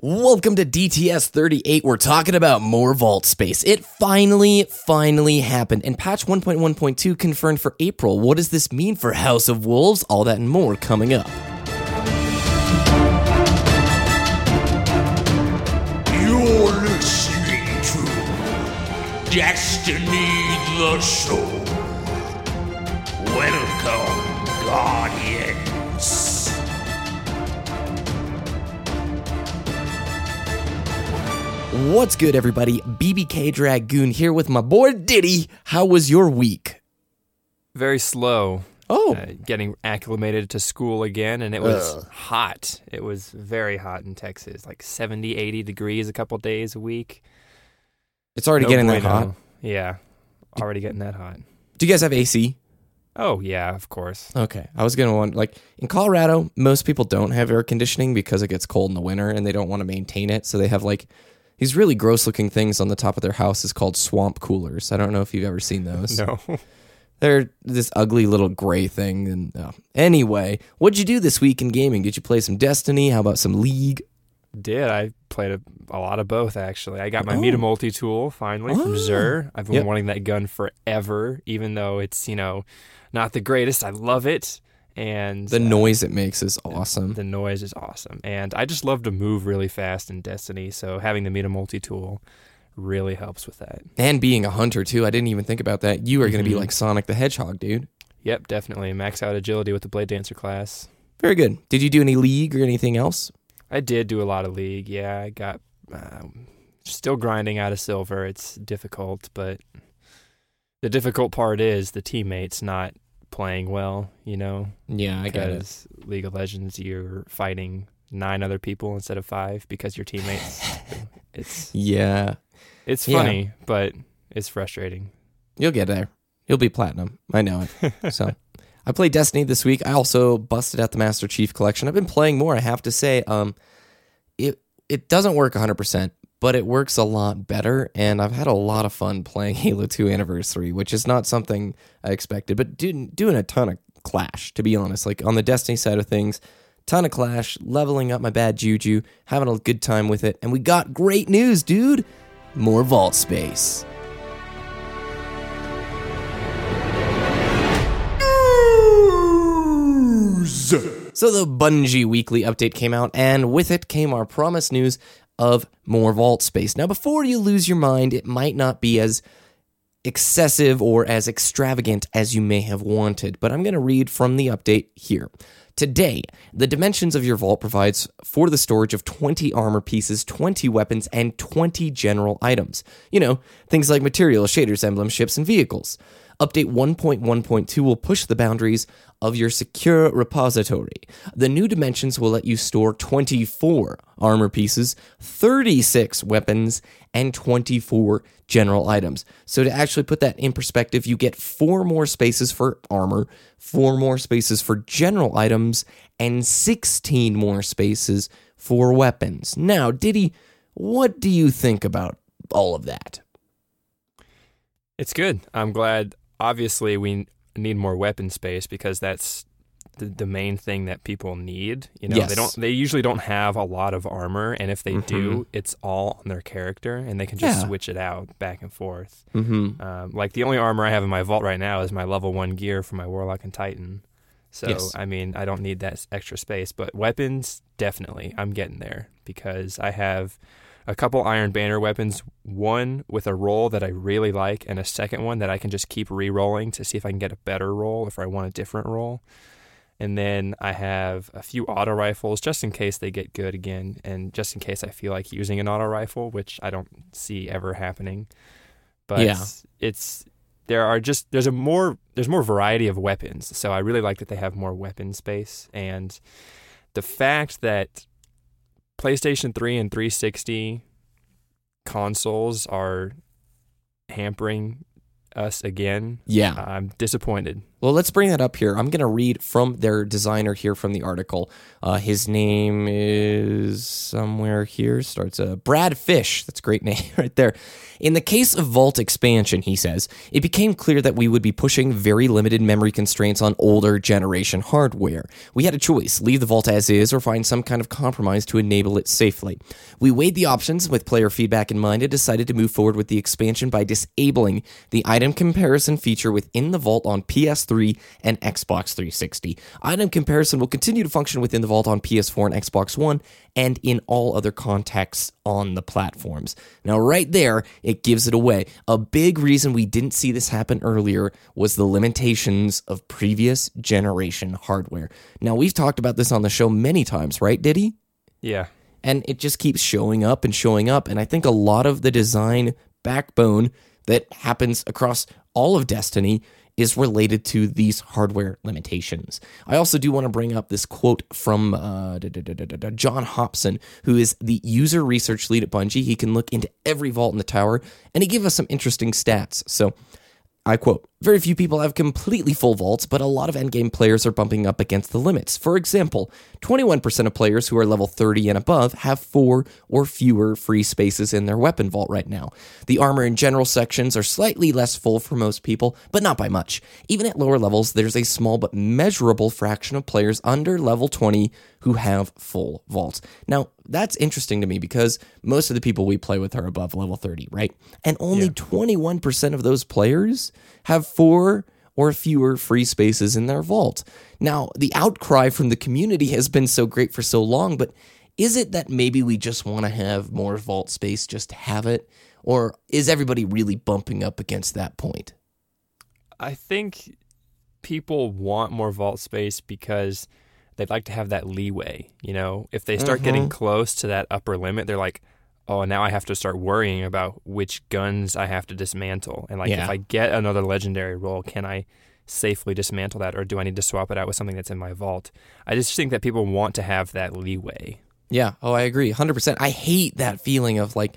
Welcome to DTS 38. We're talking about more vault space. It finally, finally happened, and patch 1.1.2 confirmed for April. What does this mean for House of Wolves? All that and more coming up. You're listening to Destiny the Show. Welcome, Guardians. What's good, everybody? BBK Dragoon here with my boy Diddy. How was your week? very slow. Oh, Uh, getting acclimated to school again, and it was Ugh. hot. It was very hot in Texas, like 70, 80 degrees a couple days a week. it's already No getting that hot. Yeah, already getting that hot. Do you guys have AC? Oh yeah, of course. Okay, I was gonna want like in Colorado, most people don't have air conditioning because it gets cold in the winter and they don't want to maintain it, so they have like these really gross looking things on the top of their house is called swamp coolers. I don't know if you've ever seen those. No, They're this ugly little gray thing. And uh, anyway, what'd you do this week in gaming? Did you play some Destiny? How about some League? did I played a, a lot of both actually. I got my Oh. MIDA Multi tool finally Oh. from Xûr. I've been Yep. wanting that gun forever, even though it's you know not the greatest. I love it, and The uh, noise it makes is awesome. The noise is awesome. And I just love to move really fast in Destiny, so having the MIDA multi tool really helps with that. And being a hunter too. I didn't even think about that. You are going to be Mhm. like Sonic the Hedgehog, dude. Yep, definitely. Max out agility with the Blade Dancer class. Very good. Did you do any League or anything else? I did do a lot of League. Yeah, I got um, still grinding out of silver. It's difficult, but the difficult part is the teammates not playing well, you know? Yeah, I because League of Legends, you're fighting nine other people instead of five because your teammates. it's Yeah, It's Yeah. funny, but it's frustrating. you'll get there. You'll be platinum. I know it. so, I played Destiny this week. I also busted out the Master Chief Collection. I've been playing more. I have to say, um, it it doesn't work 100, percent but it works a lot better. And I've had a lot of fun playing Halo 2 Anniversary, which is not something I expected, but doing doing a ton of Clash. To be honest, like on the Destiny side of things. Ton of Clash, leveling up my bad juju, having a good time with it, and we got great news, dude! More vault space. So the Bungie weekly update came out, and with it came our promised news of more vault space. Now, before you lose your mind, it might not be as excessive or as extravagant as you may have wanted, but I'm going to read from the update here. Today, the dimensions of your vault provides for the storage of 20 armor pieces, 20 weapons, and 20 general items. You know, things like materials, shaders, emblems, ships, and vehicles. Update 1.1.2 will push the boundaries of your secure repository. The new dimensions will let you store 24 armor pieces, 36 weapons, and 24 general items. So, to actually put that in perspective, you get four more spaces for armor, four more spaces for general items, and 16 more spaces for weapons. Now, Diddy, what do you think about all of that? It's good. I'm glad. Obviously, we need more weapon space because that's the, the main thing that people need. You know, Yes. they don't. They usually don't have a lot of armor, and if they Mhm. do, it's all on their character, and they can just Yeah. switch it out back and forth. Mm-hmm. Um, like the only armor I have in my vault right now is my level one gear for my Warlock and Titan. So Yes. I mean, I don't need that extra space, but weapons definitely. I'm getting there because I have a couple Iron Banner weapons. One with a roll that I really like, and a second one that I can just keep re-rolling to see if I can get a better roll if I want a different roll. And then I have a few auto rifles just in case they get good again, and just in case I feel like using an auto rifle, which I don't see ever happening. But Yeah. it's there are just there's a more there's more variety of weapons, so I really like that they have more weapon space, and the fact that PlayStation 3 and 360 consoles are hampering us again Yeah. I'm disappointed. Well, let's bring that up here. I'm going to read from their designer here from the article. Uh, his name is somewhere here. Starts a uh, Brad Fish. That's a great name right there. In the case of Vault expansion, he says, it became clear that we would be pushing very limited memory constraints on older generation hardware. We had a choice leave the Vault as is or find some kind of compromise to enable it safely. We weighed the options with player feedback in mind and decided to move forward with the expansion by disabling the item comparison feature within the Vault on PS3 and Xbox 360. Item comparison will continue to function within the Vault on PS4 and Xbox One and in all other contexts on the platforms. Now, right there, it gives it away. A big reason we didn't see this happen earlier was the limitations of previous generation hardware. Now, we've talked about this on the show many times, right, Diddy? Yeah. And it just keeps showing up and showing up. And I think a lot of the design backbone that happens across all of Destiny is related to these hardware limitations. I also do want to bring up this quote from uh, John Hopson, who is the user research lead at Bungie. He can look into every vault in the tower, and he gave us some interesting stats. So I quote, very few people have completely full vaults, but a lot of endgame players are bumping up against the limits. For example, 21% of players who are level 30 and above have four or fewer free spaces in their weapon vault right now. The armor and general sections are slightly less full for most people, but not by much. Even at lower levels, there's a small but measurable fraction of players under level 20 who have full vaults. Now, that's interesting to me because most of the people we play with are above level 30, right? And only yeah. 21% of those players have four or fewer free spaces in their vault. Now, the outcry from the community has been so great for so long, but is it that maybe we just want to have more vault space just have it? Or is everybody really bumping up against that point? I think people want more vault space because they'd like to have that leeway. You know, if they start mm-hmm. getting close to that upper limit, they're like, oh, now I have to start worrying about which guns I have to dismantle. And like, yeah. if I get another legendary role, can I safely dismantle that, or do I need to swap it out with something that's in my vault? I just think that people want to have that leeway. Yeah. Oh, I agree. 100%. I hate that feeling of like,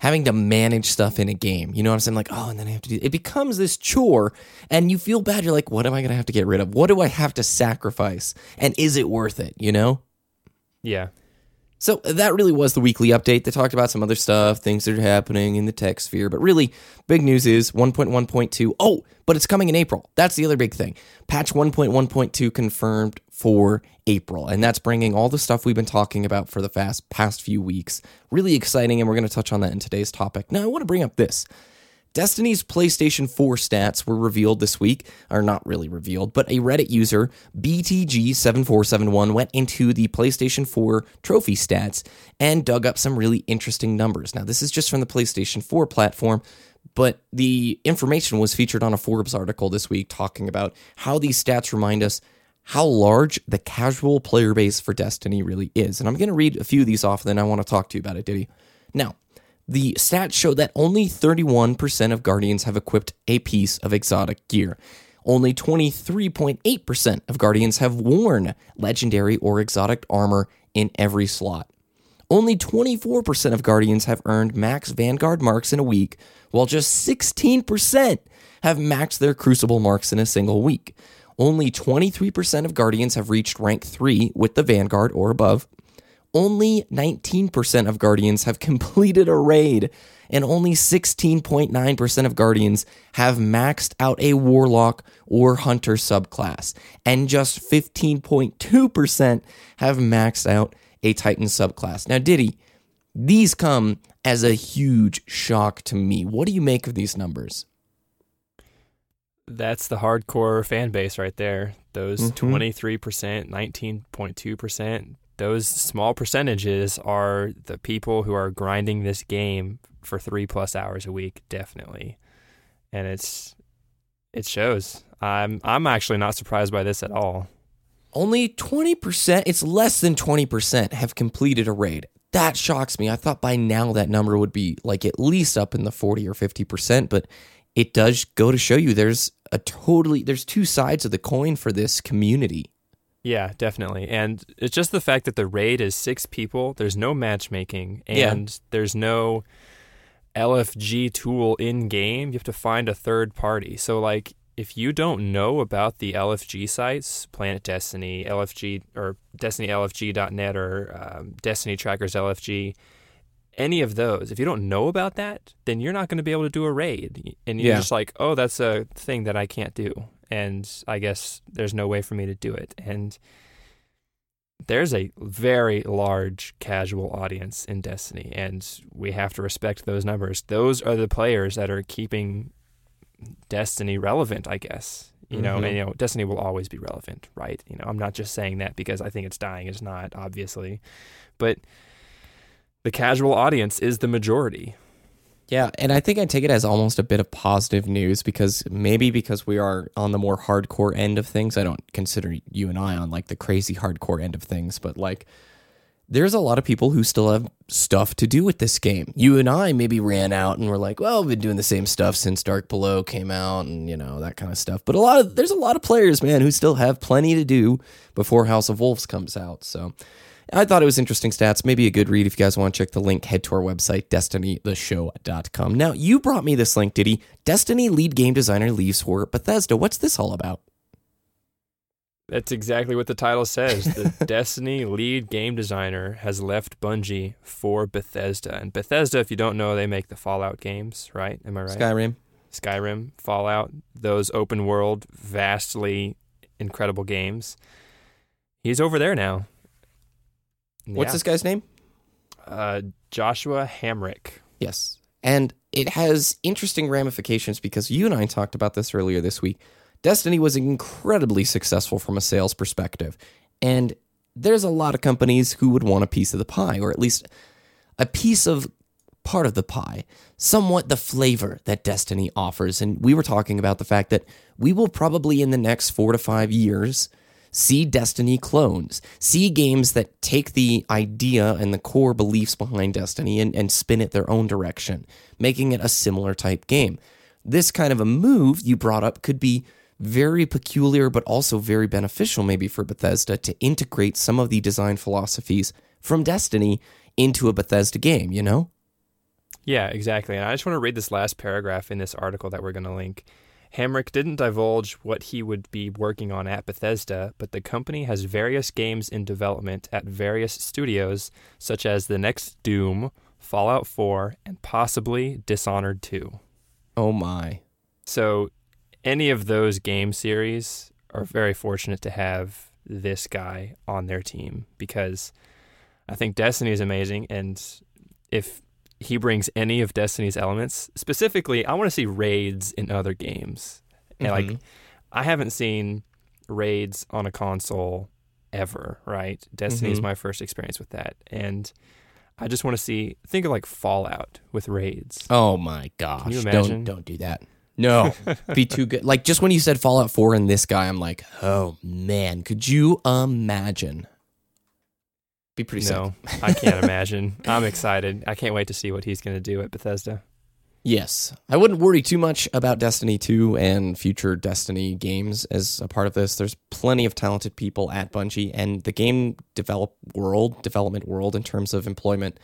having to manage stuff in a game. You know what I'm saying? Like, oh, and then I have to do it becomes this chore and you feel bad. You're like, what am I gonna have to get rid of? What do I have to sacrifice? And is it worth it? You know? Yeah. So that really was the weekly update. They talked about some other stuff, things that are happening in the tech sphere, but really, big news is 1.1.2. Oh, but it's coming in April. That's the other big thing. Patch 1.1.2 confirmed for April, and that's bringing all the stuff we've been talking about for the fast past few weeks. Really exciting, and we're going to touch on that in today's topic. Now, I want to bring up this. Destiny's PlayStation 4 stats were revealed this week, or not really revealed, but a Reddit user, BTG7471, went into the PlayStation 4 trophy stats and dug up some really interesting numbers. Now, this is just from the PlayStation 4 platform, but the information was featured on a Forbes article this week talking about how these stats remind us how large the casual player base for Destiny really is. And I'm going to read a few of these off, and then I want to talk to you about it, Diddy. Now, the stats show that only 31% of Guardians have equipped a piece of exotic gear. Only 23.8% of Guardians have worn legendary or exotic armor in every slot. Only 24% of Guardians have earned max Vanguard marks in a week, while just 16% have maxed their Crucible marks in a single week. Only 23% of Guardians have reached rank 3 with the Vanguard or above, only 19% of Guardians have completed a raid, and only 16.9% of Guardians have maxed out a Warlock or Hunter subclass, and just 15.2% have maxed out a Titan subclass. Now, Diddy, these come as a huge shock to me. What do you make of these numbers? That's the hardcore fan base right there. Those mm-hmm. 23%, 19.2%, those small percentages are the people who are grinding this game for three plus hours a week, definitely. And it's it shows. I'm I'm actually not surprised by this at all. Only 20%, it's less than 20% have completed a raid. That shocks me. I thought by now that number would be like at least up in the 40 or 50%, but it does go to show you there's a totally there's two sides of the coin for this community. Yeah, definitely. And it's just the fact that the raid is six people, there's no matchmaking, and yeah. there's no LFG tool in game. You have to find a third party. So, like, if you don't know about the LFG sites, Planet Destiny, LFG, or DestinyLFG.net, or um, Destiny Trackers LFG, any of those, if you don't know about that, then you're not going to be able to do a raid. And you're Yeah. just like, oh, that's a thing that I can't do. And I guess there's no way for me to do it. And there's a very large casual audience in Destiny, and we have to respect those numbers. Those are the players that are keeping Destiny relevant, I guess. You know, Mhm. and you know, Destiny will always be relevant, right? You know, I'm not just saying that because I think it's dying. It's not, obviously, but the casual audience is the majority. Yeah, and I think I take it as almost a bit of positive news because maybe because we are on the more hardcore end of things. I don't consider you and I on like the crazy hardcore end of things, but like there's a lot of people who still have stuff to do with this game. You and I maybe ran out and were like, well, we've been doing the same stuff since Dark Below came out and you know, that kind of stuff. But a lot of there's a lot of players, man, who still have plenty to do before House of Wolves comes out. So I thought it was interesting stats. Maybe a good read if you guys want to check the link. Head to our website, destinytheshow.com. Now, you brought me this link, Diddy. Destiny lead game designer leaves for Bethesda. What's this all about? That's exactly what the title says. The Destiny lead game designer has left Bungie for Bethesda. And Bethesda, if you don't know, they make the Fallout games, right? Am I right? Skyrim. Skyrim, Fallout, those open world, vastly incredible games. He's over there now. What's Yeah. this guy's name? Uh, Joshua Hamrick. Yes. And it has interesting ramifications because you and I talked about this earlier this week. Destiny was incredibly successful from a sales perspective. And there's a lot of companies who would want a piece of the pie, or at least a piece of part of the pie, somewhat the flavor that Destiny offers. And we were talking about the fact that we will probably in the next four to five years see Destiny clones, see games that take the idea and the core beliefs behind Destiny and, and spin it their own direction, making it a similar type game. This kind of a move you brought up could be very peculiar, but also very beneficial, maybe for Bethesda to integrate some of the design philosophies from Destiny into a Bethesda game, you know? Yeah, exactly. And I just want to read this last paragraph in this article that we're going to link. Hamrick didn't divulge what he would be working on at Bethesda, but the company has various games in development at various studios, such as the next Doom, Fallout 4, and possibly Dishonored 2. Oh my. So, any of those game series are very fortunate to have this guy on their team because I think Destiny is amazing. And if he brings any of Destiny's elements, specifically, I want to see raids in other games. And like. I haven't seen raids on a console ever, right? Destiny is Mhm. my first experience with that. And I just want to see, think of like Fallout with raids. Oh my gosh. you imagine? Don't don't do that. No. be too good. Like just when you said Fallout 4 and this guy, I'm like, oh man, could you imagine? Be pretty sick. I can't imagine. I'm excited. I can't wait to see what he's going to do at Bethesda. Yes. I wouldn't worry too much about Destiny 2 and future Destiny games as a part of this. There's plenty of talented people at Bungie and the game develop world, development world in terms of employment.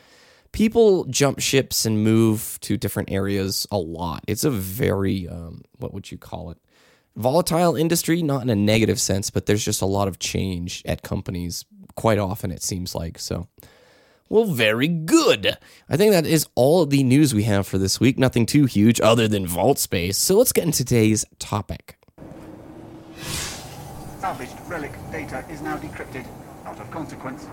People jump ships and move to different areas a lot. It's a very um, what would you call it? Volatile industry, not in a negative sense, but there's just a lot of change at companies quite often it seems like. So well, very good. I think that is all the news we have for this week. Nothing too huge other than Vault Space. So let's get into today's topic. Salvaged relic data is now decrypted. Not of consequence.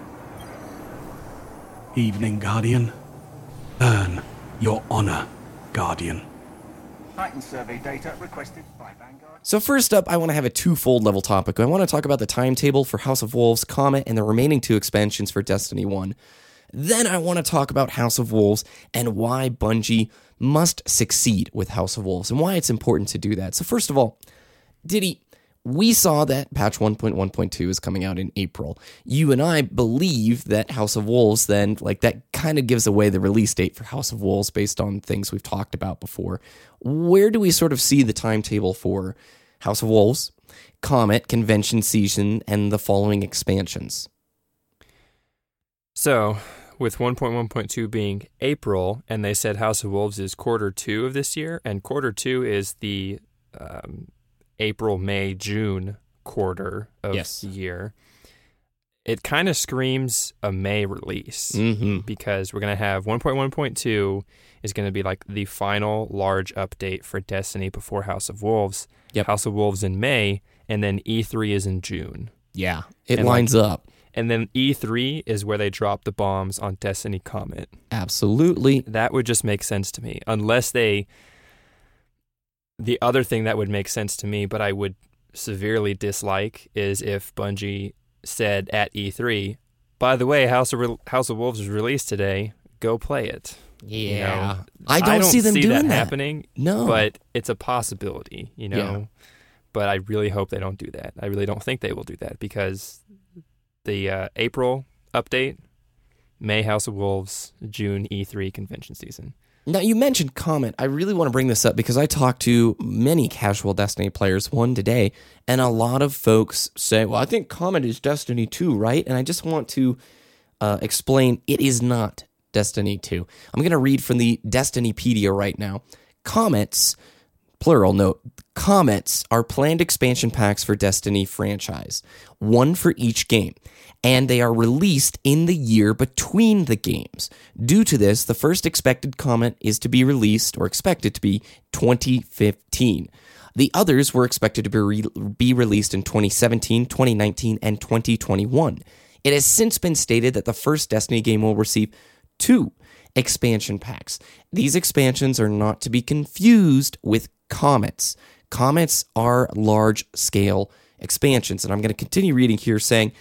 Evening, Guardian. Earn your honor, Guardian. Titan survey data requested by Vanguard. So, first up, I want to have a twofold level topic. I want to talk about the timetable for House of Wolves, Comet, and the remaining two expansions for Destiny 1. Then I want to talk about House of Wolves and why Bungie must succeed with House of Wolves and why it's important to do that. So, first of all, Diddy, we saw that patch 1.1.2 is coming out in April. You and I believe that House of Wolves then, like, that kind of gives away the release date for House of Wolves based on things we've talked about before. Where do we sort of see the timetable for House of Wolves, Comet, Convention Season, and the following expansions? So, with 1.1.2 being April, and they said House of Wolves is quarter two of this year, and quarter two is the um, April, May, June quarter of Yes. the year, it kind of screams a May release Mm-hmm. because we're going to have 1.1.2 is going to be like the final large update for Destiny before House of Wolves. Yep. House of Wolves in May, and then E3 is in June. Yeah, it And, like- lines up. And then E3 is where they drop the bombs on Destiny Comet. Absolutely. That would just make sense to me. Unless they. The other thing that would make sense to me, but I would severely dislike, is if Bungie said at E3, by the way, House of, Re- House of Wolves is released today. Go play it. You know, I don't, see them doing that, that. happening, No. but it's a possibility, you know. Yeah. But I really hope they don't do that. I really don't think they will do that because the uh, April update, May House of Wolves, June E3 convention season. Now you mentioned Comet. I really want to bring this up because I talked to many casual Destiny players one today, and a lot of folks say, "Well, I think Comet is Destiny 2, right?" And I just want to uh, explain it is not Destiny 2. I'm going to read from the Destinypedia right now. Comets, plural note, comets are planned expansion packs for Destiny franchise, one for each game, and they are released in the year between the games. Due to this, the first expected comet is to be released or expected to be 2015. The others were expected to be, re- be released in 2017, 2019, and 2021. It has since been stated that the first Destiny game will receive two expansion packs. These expansions are not to be confused with comets. Comets are large scale expansions. And I'm going to continue reading here saying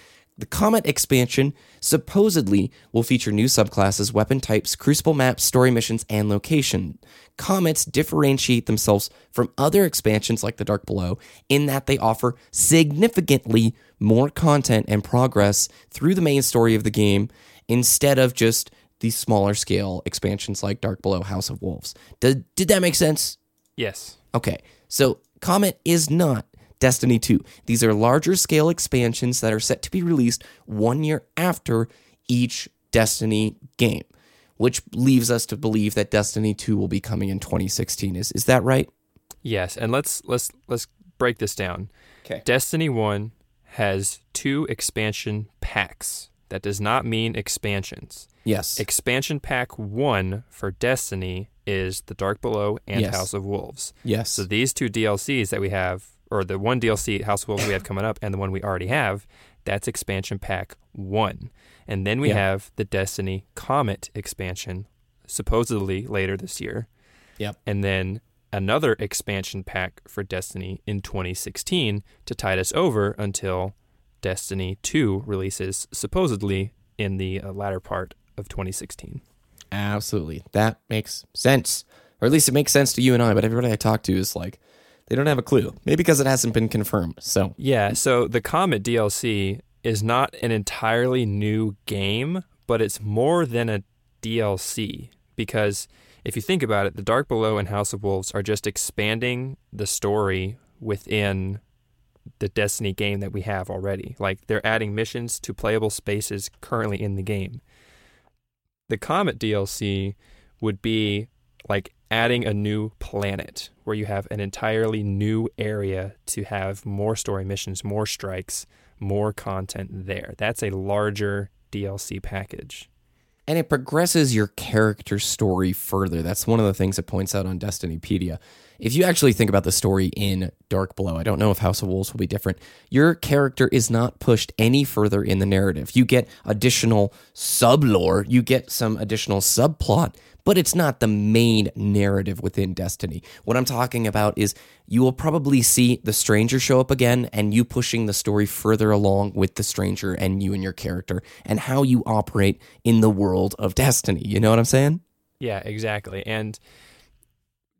the Comet expansion supposedly will feature new subclasses, weapon types, crucible maps, story missions, and location. Comets differentiate themselves from other expansions like the Dark Below in that they offer significantly more content and progress through the main story of the game instead of just these smaller scale expansions like Dark Below, House of Wolves. Did, did that make sense? Yes. Okay, so Comet is not Destiny 2. These are larger scale expansions that are set to be released one year after each Destiny game, which leaves us to believe that Destiny 2 will be coming in 2016. Is is that right? Yes, and let's let's let's break this down. Okay. Destiny 1 has two expansion packs. That does not mean expansions. Yes. Expansion pack 1 for Destiny is The Dark Below and Yes. House of Wolves. yes. So these two DLCs that we have, or the one DLC House of Wolves we have coming up, and the one we already have, that's expansion pack one. And then we Yeah. have the Destiny Comet expansion, supposedly later this year. Yep. And then another expansion pack for Destiny in 2016 to tide us over until Destiny 2 releases, supposedly in the uh, latter part of 2016. Absolutely. That makes sense. Or at least it makes sense to you and I, but everybody I talk to is like, they don't have a clue. Maybe because it hasn't been confirmed. So, Yeah, so the Comet DLC is not an entirely new game, but it's more than a DLC because if you think about it, The Dark Below and House of Wolves are just expanding the story within the Destiny game that we have already. Like they're adding missions to playable spaces currently in the game. The Comet DLC would be like adding a new planet where you have an entirely new area to have more story missions, more strikes, more content there. That's a larger DLC package. and it progresses your character story further. That's one of the things it points out on Destinypedia. If you actually think about the story in Dark Below, I don't know if House of Wolves will be different. Your character is not pushed any further in the narrative. You get additional sub lore, you get some additional subplot, but it's not the main narrative within Destiny. What I'm talking about is you will probably see the stranger show up again and you pushing the story further along with the stranger and you and your character and how you operate in the world of Destiny. You know what I'm saying? Yeah, exactly. And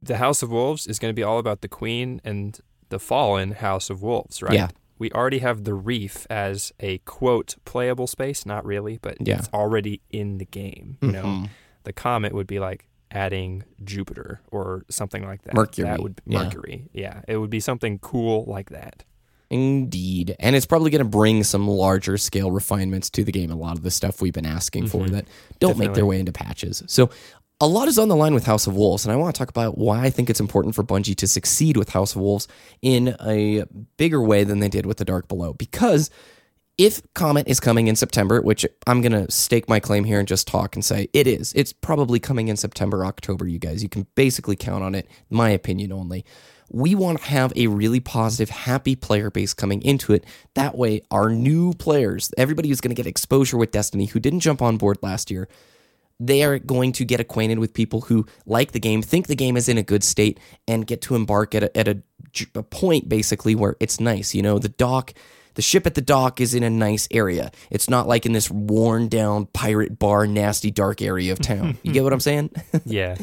the House of Wolves is going to be all about the Queen and the fallen House of Wolves, right? Yeah. We already have the Reef as a quote playable space, not really, but Yeah. it's already in the game. You know, Mhm. The Comet would be like adding Jupiter or something like that. Mercury, That would yeah. Mercury. Yeah, it would be something cool like that. Indeed. And it's probably going to bring some larger scale refinements to the game. A lot of the stuff we've been asking for mm-hmm. that don't make their way into patches. So a lot is on the line with House of Wolves, and I want to talk about why I think it's important for Bungie to succeed with House of Wolves in a bigger way than they did with The Dark Below. Because if Comet is coming in September, which I'm going to stake my claim here and just talk and say it is, it's probably coming in September, October, you guys. You can basically count on it, my opinion only. We want to have a really positive, happy player base coming into it. That way, our new players, everybody who's going to get exposure with Destiny who didn't jump on board last year, they are going to get acquainted with people who like the game, think the game is in a good state, and get to embark at a, at a, a point basically where it's nice. You know, the dock, the ship at the dock is in a nice area. It's not like in this worn down pirate bar, nasty dark area of town. you get what I'm saying? Yeah.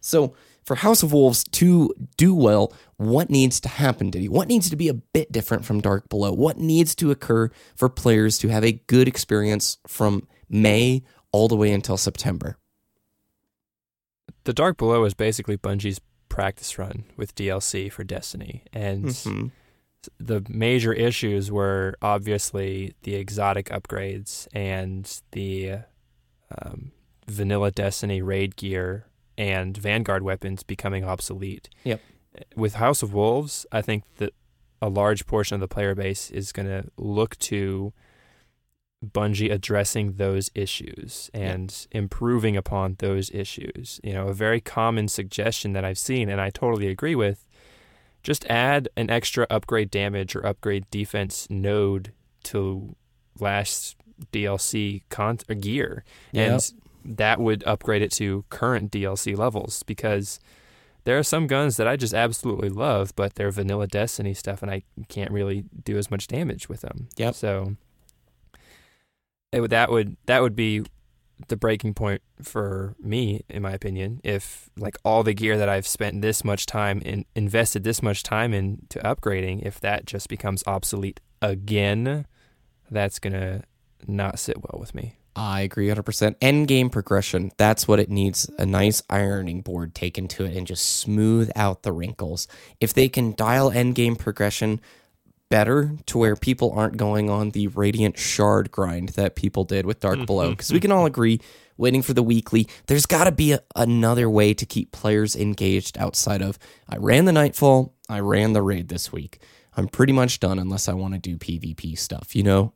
So for House of Wolves to do well, what needs to happen, Diddy? What needs to be a bit different from Dark Below? What needs to occur for players to have a good experience from May all the way until September? The Dark Below is basically Bungie's practice run with DLC for Destiny. And Mhm. The major issues were obviously the exotic upgrades and the um, vanilla Destiny raid gear and Vanguard weapons becoming obsolete. Yep. With House of Wolves, I think that a large portion of the player base is going to look to Bungie addressing those issues and improving upon those issues. You know, a very common suggestion that I've seen, and I totally agree with, just add an extra upgrade damage or upgrade defense node to last DLC con- gear, and that would upgrade it to current DLC levels because there are some guns that I just absolutely love, but they're vanilla Destiny stuff, and I can't really do as much damage with them. Yep. So it would, that would that would be the breaking point for me, in my opinion. If like all the gear that I've spent this much time in invested this much time into upgrading, if that just becomes obsolete again, that's gonna not sit well with me. I agree 100%. End game progression. That's what it needs. A nice ironing board taken to it and just smooth out the wrinkles. If they can dial end game progression better to where people aren't going on the radiant shard grind that people did with Dark Below, because we can all agree, waiting for the weekly, there's got to be a, another way to keep players engaged outside of I ran the Nightfall, I ran the raid this week. I'm pretty much done unless I want to do PvP stuff, you know?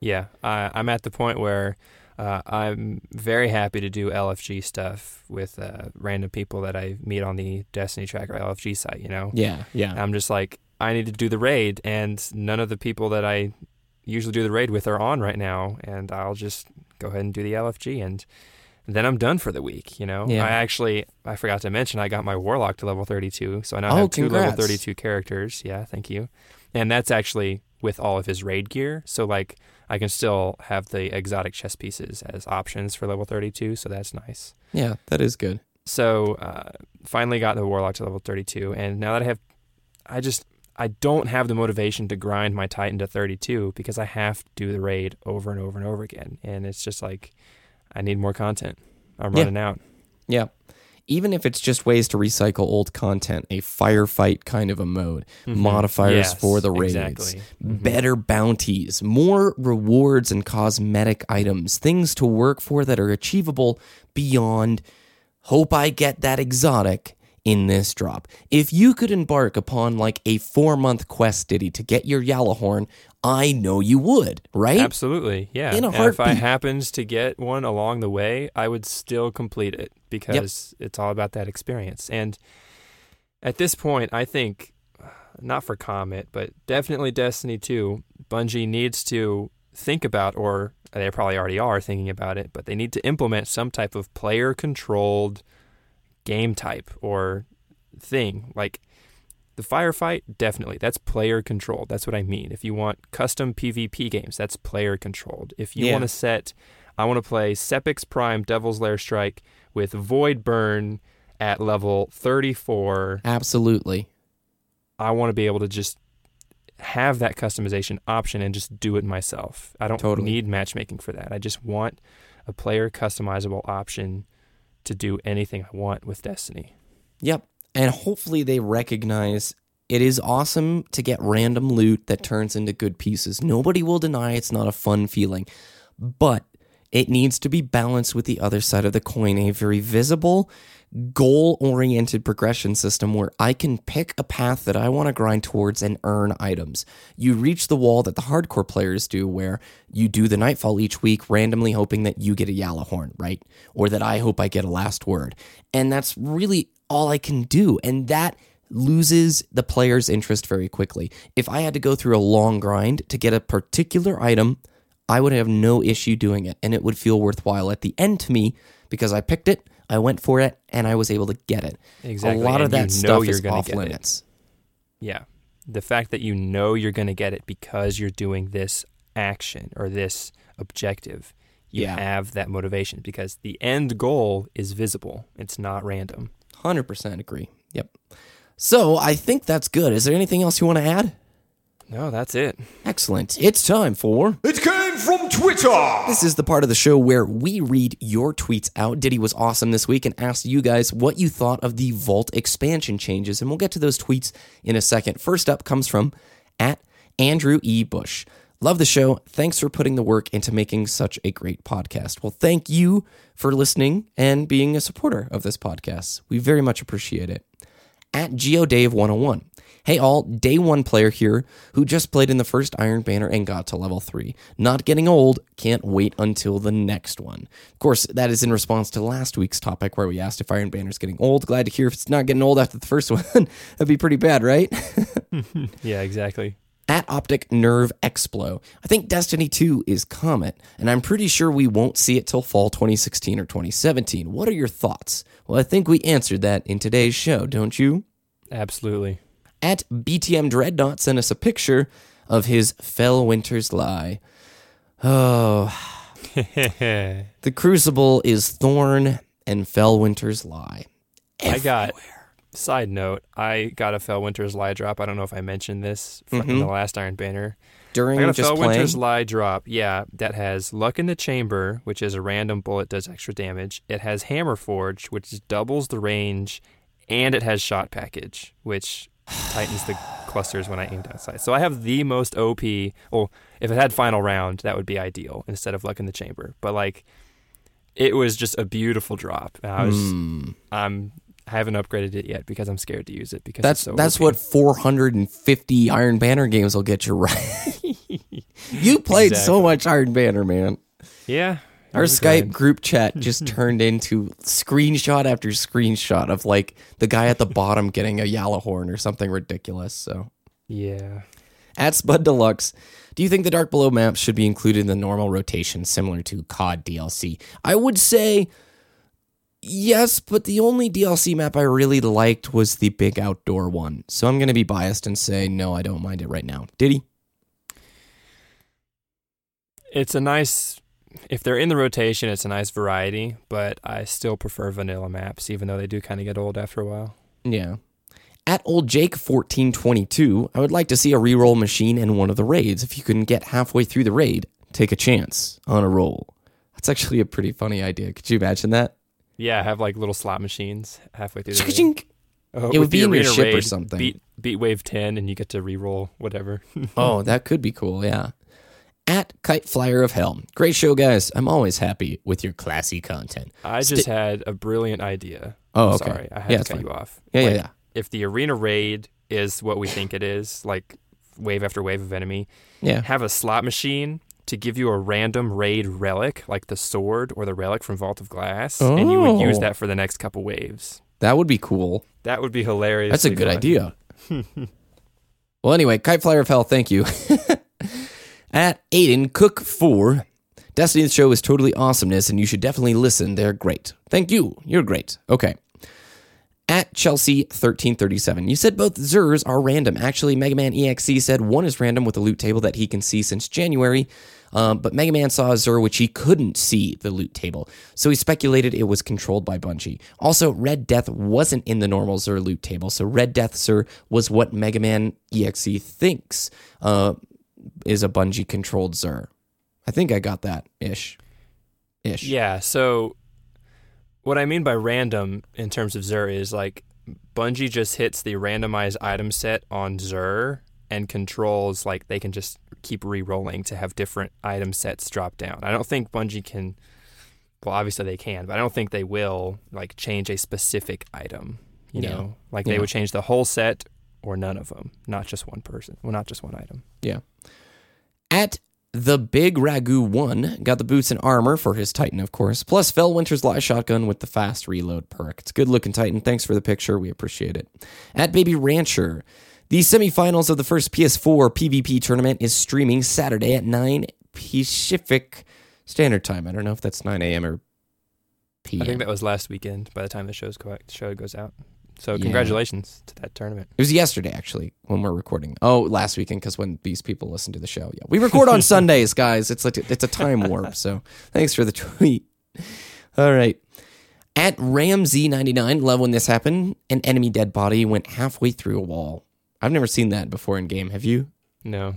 Yeah, I, I'm at the point where uh, I'm very happy to do LFG stuff with uh, random people that I meet on the Destiny Tracker LFG site. You know, Yeah, yeah. I'm just like I need to do the raid, and none of the people that I usually do the raid with are on right now, and I'll just go ahead and do the LFG, and then I'm done for the week. You know, Yeah. I actually I forgot to mention I got my Warlock to level 32, so I now Oh, have two level 32 characters. Yeah, thank you, and that's actually with all of his raid gear. So like I can still have the exotic chess pieces as options for level 32, so that's nice. Yeah, that is good. So uh, finally got the warlock to level 32, and now that I have, I just I don't have the motivation to grind my titan to 32 because I have to do the raid over and over and over again, and it's just like I need more content. I'm Yeah. running out. Yeah. Even if it's just ways to recycle old content, a firefight kind of a mode, modifiers Mm-hmm. Yes, for the raids, exactly. Mhm. better bounties, more rewards and cosmetic items, things to work for that are achievable beyond hope I get that exotic in this drop. If you could embark upon like a four month quest, Diddy, to get your Gjallarhorn, I know you would, right? Absolutely, yeah. In a And if I happens to get one along the way, I would still complete it because it's all about that experience. And at this point, I think not for Comet, but definitely Destiny 2, Bungie needs to think about or they probably already are thinking about it, but they need to implement some type of player controlled game type or thing. Like the firefight, definitely. That's player controlled. That's what I mean. If you want custom PvP games, that's player controlled. If you Yeah. want to set, I want to play Sepiks Prime Devil's Lair Strike with Void Burn at level 34. Absolutely. I want to be able to just have that customization option and just do it myself. I don't Totally. need matchmaking for that. I just want a player customizable option to do anything I want with Destiny. Yep. And hopefully they recognize it is awesome to get random loot that turns into good pieces. Nobody will deny it's not a fun feeling. But it needs to be balanced with the other side of the coin, a very visible, goal oriented progression system where I can pick a path that I want to grind towards and earn items. You reach the wall that the hardcore players do, where you do the Nightfall each week, randomly hoping that you get a Gjallarhorn, right? Or that I hope I get a last word. And that's really all I can do. And that loses the player's interest very quickly. If I had to go through a long grind to get a particular item, I would have no issue doing it and it would feel worthwhile at the end to me because I picked it, I went for it, and I was able to get it. Exactly, A lot of and you that know stuff you're is gonna off get it. limits. Yeah. The fact that you know you're going to get it because you're doing this action or this objective, you Yeah. have that motivation because the end goal is visible. It's not random. 100% agree. Yep. So I think that's good. Is there anything else you want to add? No, that's it. Excellent. It's time for. It came from Twitter! This is the part of the show where we read your tweets out. Diddy was awesome this week and asked you guys what you thought of the Vault expansion changes, and we'll get to those tweets in a second. First up comes from at Andrew E. Bush. Love the show. Thanks for putting the work into making such a great podcast. Well, thank you for listening and being a supporter of this podcast. We very much appreciate it. At GeoDave101. Hey all, day one player here who just played in the first Iron Banner and got to level 3. Not getting old, can't wait until the next one. Of course, that is in response to last week's topic where we asked if Iron Banner's getting old. Glad to hear if it's not getting old after the first one. That'd be pretty bad, right? Yeah, exactly. At Optic Nerve Explo. I think Destiny 2 is Comet, and I'm pretty sure we won't see it till fall 2016 or 2017. What are your thoughts? Well, I think we answered that in today's show, don't you? Absolutely. At BTM Dreadnought sent us a picture of his Felwinter's Lie. Oh, the Crucible is Thorn and Felwinter's Lie. I got side note, I got a Felwinter's Lie drop. I don't know if I mentioned this from Mm-hmm. the last Iron Banner. During I got a just Fell playing, Winter's Lie drop, yeah, that has Luck in the Chamber, which is a random bullet does extra damage. It has Hammer Forge, which doubles the range, and it has Shot Package, which tightens the clusters when I aim down sight. So I have the most OP. Well, if it had Final Round, that would be ideal instead of Luck in the Chamber. But like, it was just a beautiful drop. And I was, Hmm. I'm, I haven't upgraded it yet because I'm scared to use it because that's so that's OP. what 450 Iron Banner games will get you right. you played so much Iron Banner, man. Yeah. It Our Skype good. group chat just turned into screenshot after screenshot of like the guy at the bottom getting a Gjallarhorn or something ridiculous. So Yeah. At Spud Deluxe, do you think the Dark Below maps should be included in the normal rotation similar to COD DLC? I would say yes, but the only DLC map I really liked was the big outdoor one. So I'm going to be biased and say no, I don't mind it right now. Did he? It's a nice if they're in the rotation, it's a nice variety, but I still prefer vanilla maps, even though they do kind of get old after a while. Yeah. At old Jake 1422, I would like to see a reroll machine in one of the raids. If you can get halfway through the raid, take a chance on a roll. That's actually a pretty funny idea. Could you imagine that? Yeah, have like little slot machines halfway through the raid. Oh, It would be in your ship or raid, something. Beat beat wave ten, and you get to re-roll whatever. Oh, that could be cool, yeah. At Kite Flyer of Hell. Great show, guys. I'm always happy with your classy content. I just had a brilliant idea. Oh, okay. Sorry, I had Yeah, to cut fine. you off. Yeah, yeah, Like, yeah. If the arena raid is what we think it is, like wave after wave of enemy, Yeah. have a slot machine to give you a random raid relic, like the sword or the relic from Vault of Glass, and you would use Oh. that for the next couple waves. That would be cool. That would be hilarious. That's a good idea. well, anyway, Kite Flyer of Hell, thank you. At Aiden Cook 4. Destiny's show is totally awesomeness, and you should definitely listen. They're great. Thank you. You're great. Okay. At Chelsea 1337, you said both Xûrs are random. Actually, Mega Man EXE said one is random with a loot table that he can see since January, um, but Mega Man saw a Xûr which he couldn't see the loot table, so he speculated it was controlled by Bungie. Also, Red Death wasn't in the normal Xûr loot table, so Red Death Xûr was what Mega Man EXE thinks uh, is a Bungie controlled Xûr. I think I got that ish. Ish. Yeah. So, what I mean by random in terms of Xûr is like Bungie just hits the randomized item set on Xûr and controls like they can just keep re-rolling to have different item sets drop down. I don't think Bungie can. Well, obviously they can, but I don't think they will like change a specific item. You Yeah. know, like Yeah. they would change the whole set or none of them, not just one person. Well, not just one item. Yeah. At the Big Ragu 1 got the boots and armor for his Titan, of course, plus Felwinter's light shotgun with the fast reload perk. It's good looking Titan. Thanks for the picture. We appreciate it. At Baby Rancher, the semifinals of the first PS4 PvP tournament is streaming Saturday at 9 Pacific Standard Time. I don't know if that's 9 a.m. or p.m. I think that was last weekend. By the time the show's show goes out, so Yeah. congratulations to that tournament. It was yesterday, actually, when we're recording. Oh, last weekend, because when these people listen to the show, yeah, we record on Sundays, guys. It's like it's a time warp. So thanks for the tweet. All right, at Ramsey99, love when this happened. An enemy dead body went halfway through a wall. I've never seen that before in game. Have you? No,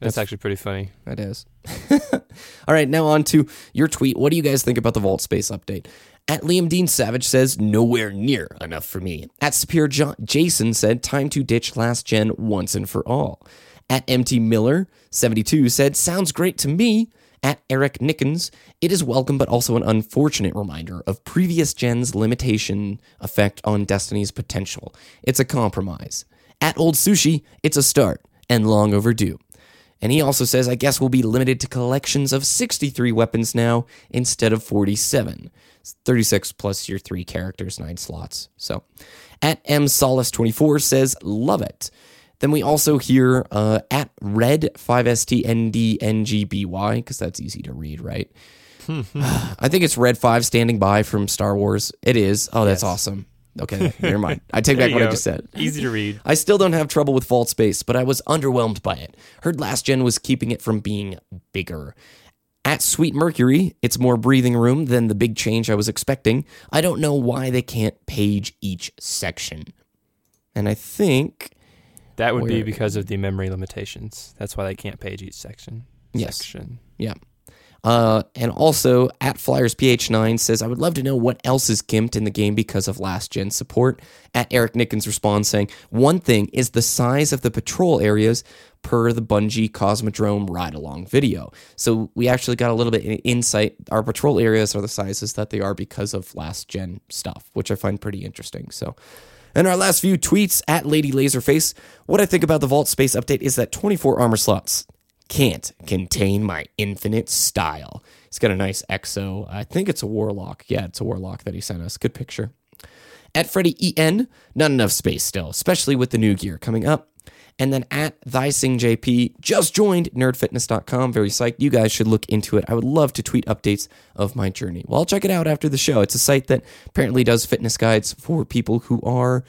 that's, That's- actually pretty funny. That is. All right, now on to your tweet. What do you guys think about the Vault Space update? At Liam Dean Savage says, nowhere near enough for me. At Superior jo- Jason said, time to ditch last gen once and for all. At MT Miller 72 said, sounds great to me. At Eric Nickens, it is welcome but also an unfortunate reminder of previous gen's limitation effect on Destiny's potential. It's a compromise. At Old Sushi, it's a start and long overdue. And he also says, I guess we'll be limited to collections of 63 weapons now instead of 47. It's 36 plus your three characters, nine slots. So at M Solace24 says, love it. Then we also hear uh, at Red 5STNDNGBY, because that's easy to read, right? I think it's Red 5 standing by from Star Wars. It is. Oh, that's Yes. awesome. Okay, never mind. I take back what I just said. Easy to read. I still don't have trouble with Vault Space, but I was underwhelmed by it. Heard last gen was keeping it from being bigger. At Sweet Mercury, it's more breathing room than the big change I was expecting. I don't know why they can't page each section. And I think, That would be because of the memory limitations. That's why they can't page each section. Yes. Section. yeah. Uh, and also, at Flyers PH9 says, I would love to know what else is gimped in the game because of last gen support. At Eric Nickens responds saying, One thing is the size of the patrol areas per the Bungie Cosmodrome ride along video. So we actually got a little bit insight. Our patrol areas are the sizes that they are because of last gen stuff, which I find pretty interesting. So. And our last few tweets at Lady Laserface. What I think about the Vault Space update is that 24 armor slots can't contain my infinite style. He's got a nice exo. I think it's a warlock. Yeah, it's a warlock that he sent us. Good picture. At Freddy EN, not enough space still, especially with the new gear coming up. And then at ThySingJP, just joined nerdfitness.com. Very psyched. You guys should look into it. I would love to tweet updates of my journey. Well, I'll check it out after the show. It's a site that apparently does fitness guides for people who are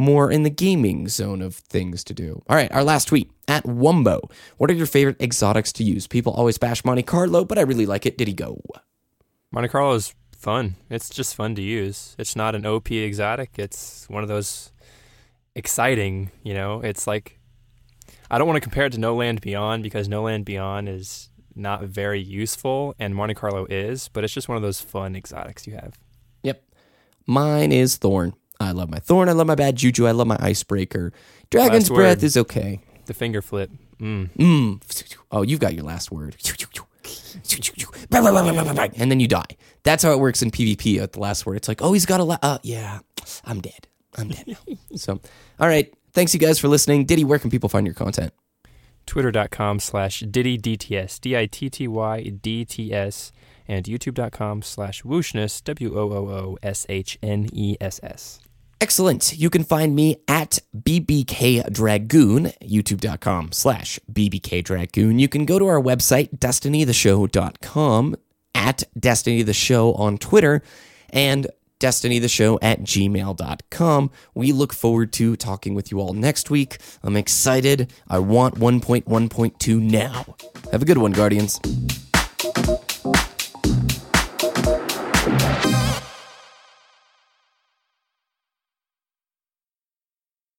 more in the gaming zone of things to do. All right, our last tweet at Wumbo. What are your favorite exotics to use? People always bash Monte Carlo, but I really like it. Did he go? Monte Carlo is fun. It's just fun to use. It's not an OP exotic. It's one of those exciting, you know, it's like I don't want to compare it to No Land Beyond because No Land Beyond is not very useful and Monte Carlo is, but it's just one of those fun exotics you have. Yep. Mine is Thorn. I love my Thorn. I love my Bad Juju. I love my Icebreaker. Dragon's Last Breath word. is okay. The finger flip. Mm. Mm. Oh, you've got your last word. And then you die. That's how it works in PvP at the last word. It's like, oh, he's got a la- uh, yeah, I'm dead. I'm dead now. so, all right. Thanks, you guys, for listening. Diddy, where can people find your content? Twitter.com slash Diddy DTS, D I T T Y D T S, and YouTube.com slash Wooshness, W O O O S H N E S S. Excellent. You can find me at BBK Dragoon, youtube.com slash BBK Dragoon. You can go to our website, destinytheshow.com, at Destiny the Show on Twitter, and destinytheshow at gmail.com. We look forward to talking with you all next week. I'm excited. I want 1.1.2 now. Have a good one, Guardians.